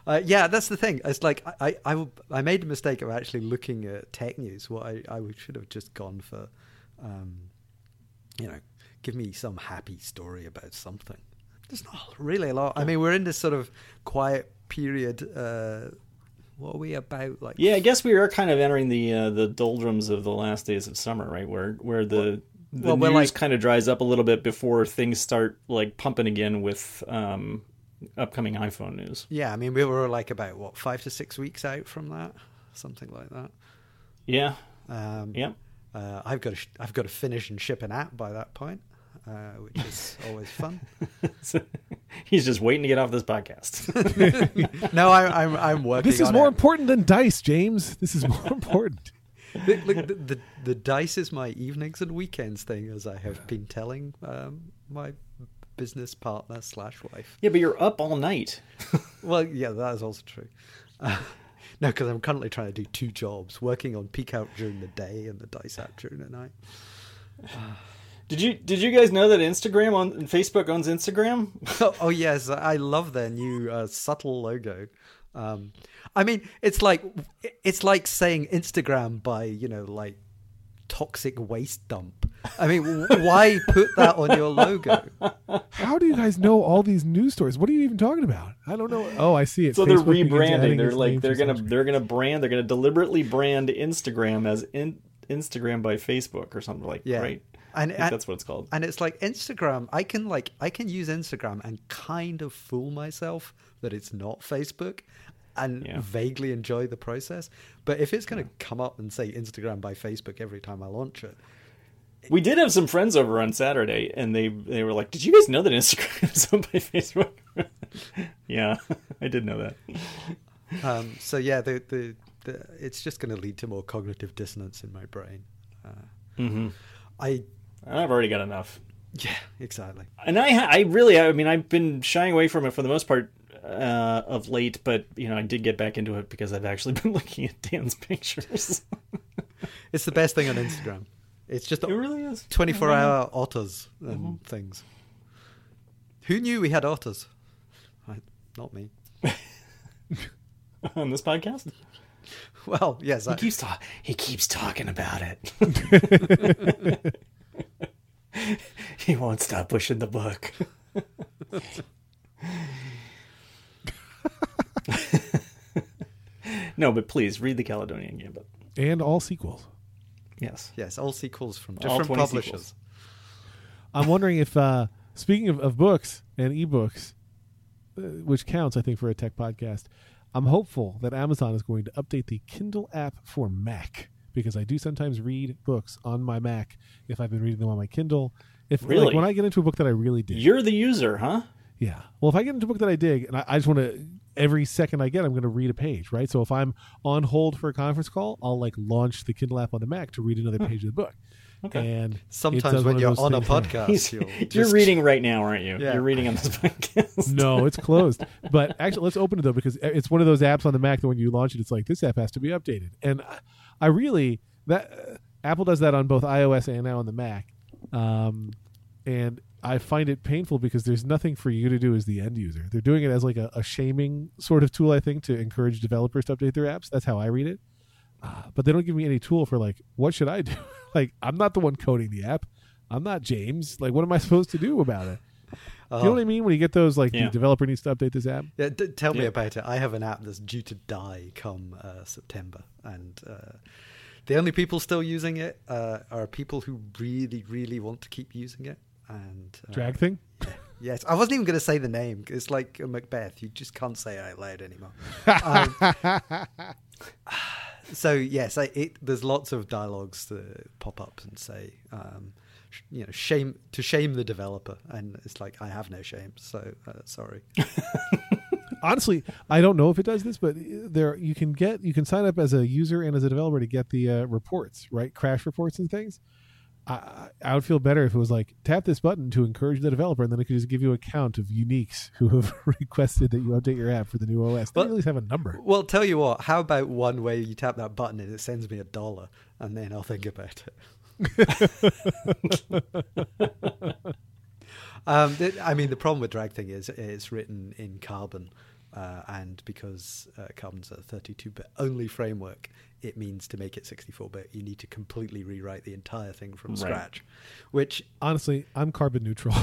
[SPEAKER 3] Uh, yeah, that's the thing. It's like I, I, I, I made a mistake of actually looking at tech news. What I, I should have just gone for, um, you know, give me some happy story about something. There's not really a lot. I mean, we're in this sort of quiet period. Uh, what are we about? Like,
[SPEAKER 2] yeah, I guess we are kind of entering the uh, the doldrums of the last days of summer, right? Where where the the
[SPEAKER 3] well,
[SPEAKER 2] news
[SPEAKER 3] like-
[SPEAKER 2] kind of dries up a little bit before things start like pumping again with um, upcoming iPhone news.
[SPEAKER 3] yeah. I mean, we were like about what five to six weeks out from that, something like that.
[SPEAKER 2] Yeah,
[SPEAKER 3] Um,
[SPEAKER 2] yeah.
[SPEAKER 3] Uh, I've got to sh- I've got to finish and ship an app by that point, uh, which is always fun.
[SPEAKER 2] He's just waiting to get off this podcast.
[SPEAKER 3] no, I, I'm I'm working.
[SPEAKER 1] This is
[SPEAKER 3] on
[SPEAKER 1] more
[SPEAKER 3] it.
[SPEAKER 1] important than dice, James. This is more important.
[SPEAKER 3] the, look, the, the the dice is my evenings and weekends thing, as I have been telling um, my business partner slash wife.
[SPEAKER 2] Yeah, but you're up all night.
[SPEAKER 3] well, yeah, that is also true. Uh, no, because I'm currently trying to do two jobs: working on PCalc during the day and the Dice app during the night.
[SPEAKER 2] Did you did you guys know that Instagram on Facebook owns Instagram?
[SPEAKER 3] oh, oh, yes, I love their new uh, subtle logo. Um, I mean, it's like it's like saying Instagram by you know like toxic waste dump. I mean, why put that on your logo?
[SPEAKER 1] How do you guys know all these news stories? What are you even talking about? I don't know. Oh, I see it.
[SPEAKER 2] So Facebook they're rebranding. They're like they're gonna they're gonna brand. They're gonna deliberately brand Instagram as in, Instagram by Facebook or something like. Yeah. Right. And, and that's what it's called.
[SPEAKER 3] And it's like Instagram. I can like I can use Instagram and kind of fool myself that it's not Facebook, and yeah. vaguely enjoy the process. But if it's going to yeah. come up and say Instagram by Facebook every time I launch it,
[SPEAKER 2] we did have some friends over on Saturday, and they they were like, "Did you guys know that Instagram is owned by Facebook?" yeah, I did know that.
[SPEAKER 3] Um, so yeah, the, the, the it's just going to lead to more cognitive dissonance in my brain. Uh,
[SPEAKER 2] mm-hmm.
[SPEAKER 3] I
[SPEAKER 2] I've already got enough.
[SPEAKER 3] Yeah, exactly.
[SPEAKER 2] And I I really I mean I've been shying away from it for the most part uh, of late, but you know I did get back into it because I've actually been looking at Dan's pictures.
[SPEAKER 3] it's the best thing on Instagram. It's just
[SPEAKER 2] it really is
[SPEAKER 3] 24 hour otters and mm-hmm. things. Who knew we had otters? I, not me.
[SPEAKER 2] on this podcast?
[SPEAKER 3] Well, yes.
[SPEAKER 2] He I... keeps ta- he keeps talking about it. he won't stop pushing the book. no, but please read the Caledonian Gambit
[SPEAKER 1] and all sequels.
[SPEAKER 2] Yes,
[SPEAKER 3] yes, all sequels from different publishers. Sequels.
[SPEAKER 1] I'm wondering if, uh, speaking of, of books and ebooks, uh, which counts, I think, for a tech podcast, I'm hopeful that Amazon is going to update the Kindle app for Mac because I do sometimes read books on my Mac if I've been reading them on my Kindle. If really? like when I get into a book that I really dig,
[SPEAKER 2] you're the user, huh?
[SPEAKER 1] Yeah. Well, if I get into a book that I dig and I, I just want to, every second I get, I'm going to read a page, right? So if I'm on hold for a conference call, I'll like launch the Kindle app on the Mac to read another hmm. page of the book.
[SPEAKER 2] Okay.
[SPEAKER 1] And
[SPEAKER 3] sometimes when you're on a podcast,
[SPEAKER 2] you're just... reading right now, aren't you? Yeah. You're reading on this podcast.
[SPEAKER 1] no, it's closed. But actually, let's open it though because eh, it's one of those apps on the Mac that when you launch it, it's like this app has to be updated. And uh, I, really that uh, Apple does that on both iOS and now on the Mac. Um, and I find it painful because there's nothing for you to do as the end user. They're doing it as like a, a shaming sort of tool, I think, to encourage developers to update their apps. That's how I read it. Uh, but they don't give me any tool for like, what should I do? like, I'm not the one coding the app. I'm not James. Like, what am I supposed to do about it? Uh, you know what I mean? When you get those, like, yeah. the developer needs to update this app.
[SPEAKER 3] Yeah, d- tell yeah. me about it. I have an app that's due to die come uh, September, and uh, the only people still using it uh, are people who really, really want to keep using it and
[SPEAKER 1] uh, DragThing.
[SPEAKER 3] Yes, I wasn't even going to say the name. It's like Macbeth. You just can't say it out loud anymore. um, so yes, I, it, there's lots of dialogues that pop up and say, um, sh- you know, shame to shame the developer, and it's like I have no shame. So uh, sorry.
[SPEAKER 1] Honestly, I don't know if it does this, but there you can get you can sign up as a user and as a developer to get the uh, reports, right? Crash reports and things. I, I would feel better if it was like tap this button to encourage the developer, and then it could just give you a count of uniques who have requested that you update your app for the new OS. They well, at least have a number.
[SPEAKER 3] Well, tell you what. How about one where you tap that button and it sends me a dollar, and then I'll think about it. um, I mean, the problem with DragThing is it's written in Carbon, uh, and because uh, Carbon's a 32-bit only framework, it means to make it 64-bit. You need to completely rewrite the entire thing from right. scratch. Which
[SPEAKER 1] honestly, I'm carbon neutral.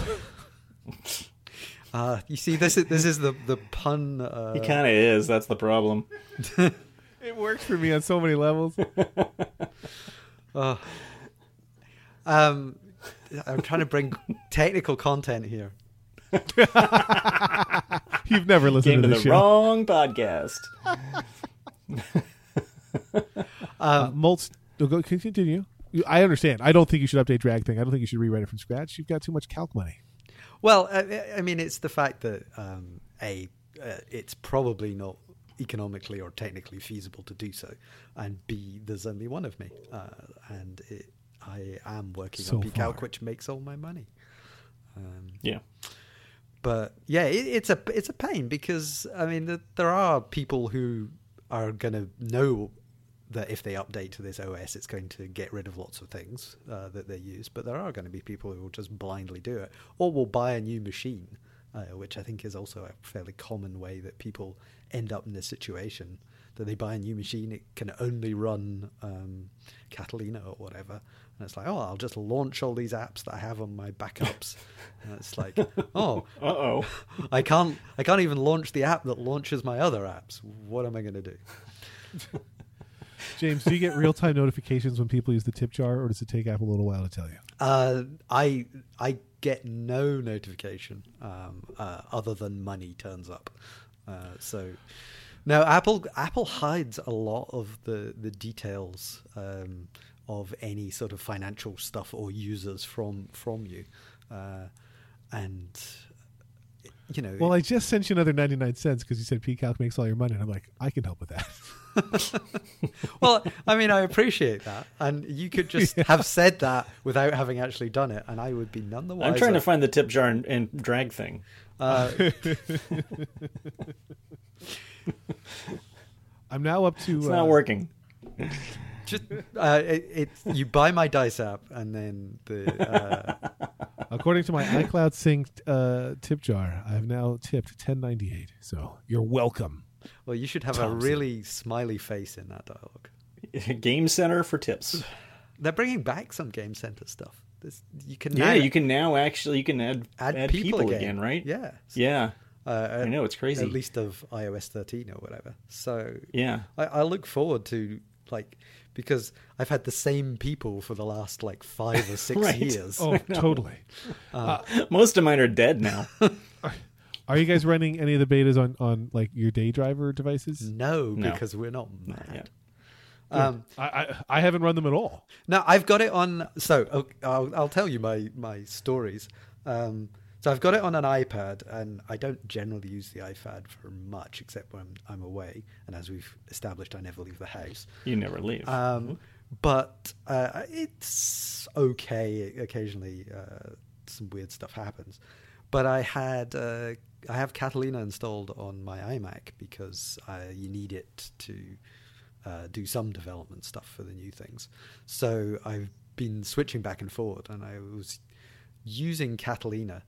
[SPEAKER 3] uh, you see, this is this is the the pun. Uh...
[SPEAKER 2] He kind of is. That's the problem.
[SPEAKER 1] it works for me on so many levels.
[SPEAKER 3] uh, um, I'm trying to bring technical content here.
[SPEAKER 1] You've never listened
[SPEAKER 2] Came
[SPEAKER 1] to,
[SPEAKER 2] to
[SPEAKER 1] the
[SPEAKER 2] show. wrong podcast.
[SPEAKER 1] uh, Moltz, go continue. I understand. I don't think you should update DragThing. I don't think you should rewrite it from scratch. You've got too much calc money.
[SPEAKER 3] Well, I, I mean, it's the fact that um, a uh, it's probably not economically or technically feasible to do so, and b there's only one of me, uh, and it, I am working so on PCalc, which makes all my money.
[SPEAKER 2] Um, yeah.
[SPEAKER 3] but yeah, it, it's a it's a pain because I mean the, there are people who are going to know that if they update to this OS, it's going to get rid of lots of things uh, that they use. But there are going to be people who will just blindly do it, or will buy a new machine, uh, which I think is also a fairly common way that people end up in this situation. That they buy a new machine, it can only run um, Catalina or whatever, and it's like, oh, I'll just launch all these apps that I have on my backups. and it's like, oh,
[SPEAKER 2] uh oh,
[SPEAKER 3] I can't, I can't even launch the app that launches my other apps. What am I going to do?
[SPEAKER 1] James, do you get real time notifications when people use the tip jar, or does it take Apple a little while to tell you?
[SPEAKER 3] Uh, I I get no notification um, uh, other than money turns up. Uh, so now Apple Apple hides a lot of the the details um, of any sort of financial stuff or users from from you, uh, and you know.
[SPEAKER 1] Well, I just sent you another ninety nine cents because you said PCalc makes all your money, and I'm like, I can help with that.
[SPEAKER 3] well, I mean, I appreciate that, and you could just yeah. have said that without having actually done it, and I would be none the wiser.
[SPEAKER 2] I'm trying to find the tip jar and, and DragThing. Uh,
[SPEAKER 1] I'm now up to.
[SPEAKER 2] It's not uh, working.
[SPEAKER 3] Just uh, it, it, you buy my dice app, and then the. Uh,
[SPEAKER 1] According to my iCloud synced uh, tip jar, I have now tipped 1098. So you're welcome.
[SPEAKER 3] Well, you should have Thompson. a really smiley face in that dialogue.
[SPEAKER 2] Game Center for tips.
[SPEAKER 3] They're bringing back some Game Center stuff. This, you can
[SPEAKER 2] yeah, you can now actually you can add add, add people, people again. again. right?
[SPEAKER 3] Yeah,
[SPEAKER 2] yeah. Uh, I know it's crazy.
[SPEAKER 3] At least of iOS 13 or whatever. So
[SPEAKER 2] yeah,
[SPEAKER 3] I, I look forward to like because I've had the same people for the last like five or six right. years.
[SPEAKER 1] Oh, totally.
[SPEAKER 2] Uh, Most of mine are dead now.
[SPEAKER 1] Are you guys running any of the betas on on like your day driver devices?
[SPEAKER 3] No, no. because we're not mad.
[SPEAKER 1] Um, I, I, I haven't run them at all.
[SPEAKER 3] Now I've got it on. So I'll I'll tell you my my stories. Um, so I've got it on an iPad, and I don't generally use the iPad for much, except when I'm away. And as we've established, I never leave the house.
[SPEAKER 2] You never leave.
[SPEAKER 3] Um. But uh, it's okay. Occasionally, uh, some weird stuff happens. But I had uh, I have Catalina installed on my iMac because uh, you need it to uh, do some development stuff for the new things. So I've been switching back and forward, and I was using Catalina,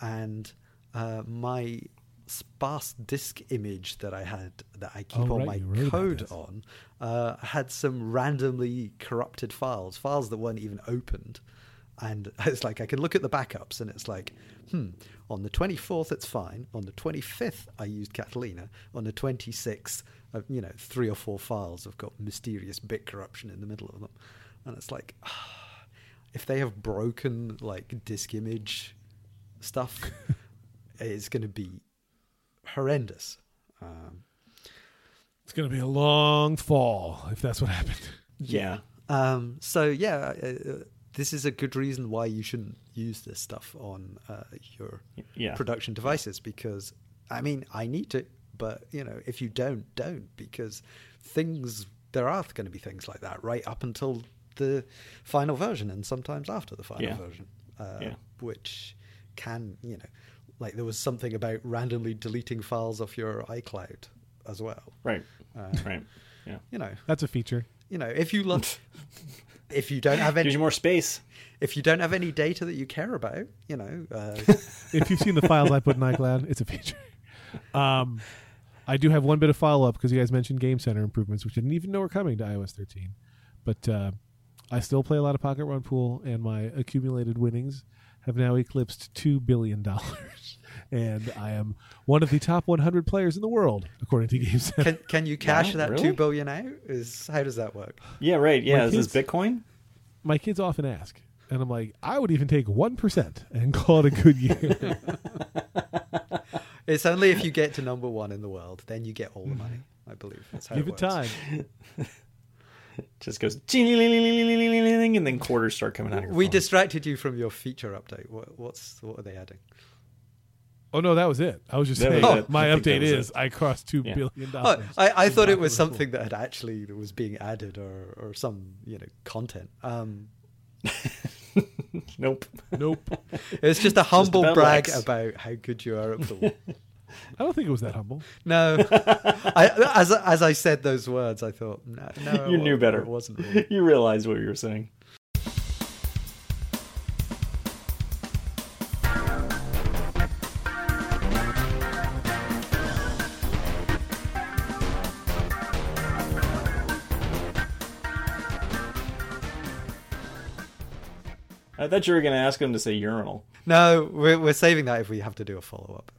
[SPEAKER 3] and uh, my sparse disk image that I had that I keep oh, on right, my code on uh, had some randomly corrupted files, files that weren't even opened and it's like I can look at the backups and it's like, hmm, on the 24th it's fine. On the 25th I used Catalina. On the 26th, uh, you know, three or four files have got mysterious bit corruption in the middle of them, and it's like, if they have broken like disk image stuff, it's going to be horrendous. Um,
[SPEAKER 1] it's going to be a long fall if that's what happened.
[SPEAKER 2] Yeah.
[SPEAKER 3] Um, so yeah. Uh this is a good reason why you shouldn't use this stuff on uh, your yeah. production devices because I mean I need to, but you know if you don't, don't because things there are going to be things like that right up until the final version and sometimes after the final
[SPEAKER 2] yeah.
[SPEAKER 3] version, uh, yeah. which can you know like there was something about randomly deleting files off your iCloud as well.
[SPEAKER 2] Right. Uh, right. Yeah.
[SPEAKER 3] You know
[SPEAKER 1] that's a feature.
[SPEAKER 3] You know if you look. if you don't have any
[SPEAKER 2] gives you more space.
[SPEAKER 3] If you don't have any data that you care about, you know. Uh,
[SPEAKER 1] if you've seen the files I put in iCloud, it's a feature. Um, I do have one bit of follow up because you guys mentioned Game Center improvements, which I didn't even know were coming to iOS 13. But uh, I still play a lot of Pocket Run Pool, and my accumulated winnings have now eclipsed two billion dollars, and I am one of the top 100 players in the world according to Game Center.
[SPEAKER 3] Can, can you cash wow, that really? two billion out? Is how does that work?
[SPEAKER 2] Yeah, right. Yeah, my is kids, this Bitcoin?
[SPEAKER 1] My kids often ask, and I'm like, I would even take one percent and call it a good year.
[SPEAKER 3] it's only if you get to number one in the world, then you get all the money. I believe that's how
[SPEAKER 1] Give
[SPEAKER 3] it,
[SPEAKER 1] it time.
[SPEAKER 2] just goes and then quarters start coming out. Of your own.
[SPEAKER 3] We phone. distracted you from your feature update. What, what's what are they adding?
[SPEAKER 1] Oh no, that was it. I was just that saying was my update is it. I crossed two yeah. billion dollars.
[SPEAKER 3] Oh, I, I thought it was something that had actually was being added or or some you know content. Um,
[SPEAKER 2] Nope.
[SPEAKER 1] Nope.
[SPEAKER 3] It's just a humble
[SPEAKER 2] about
[SPEAKER 3] brag
[SPEAKER 2] Lex.
[SPEAKER 3] about how good you are at pool.
[SPEAKER 1] I don't think it was that humble.
[SPEAKER 3] no, I, as as I said those words, I thought no, no,
[SPEAKER 2] you
[SPEAKER 3] it
[SPEAKER 2] knew better.
[SPEAKER 3] It wasn't. Really.
[SPEAKER 2] you realized what you were saying. I thought you were going to ask him to say urinal.
[SPEAKER 3] No, we're we're saving that if we have to do a follow up.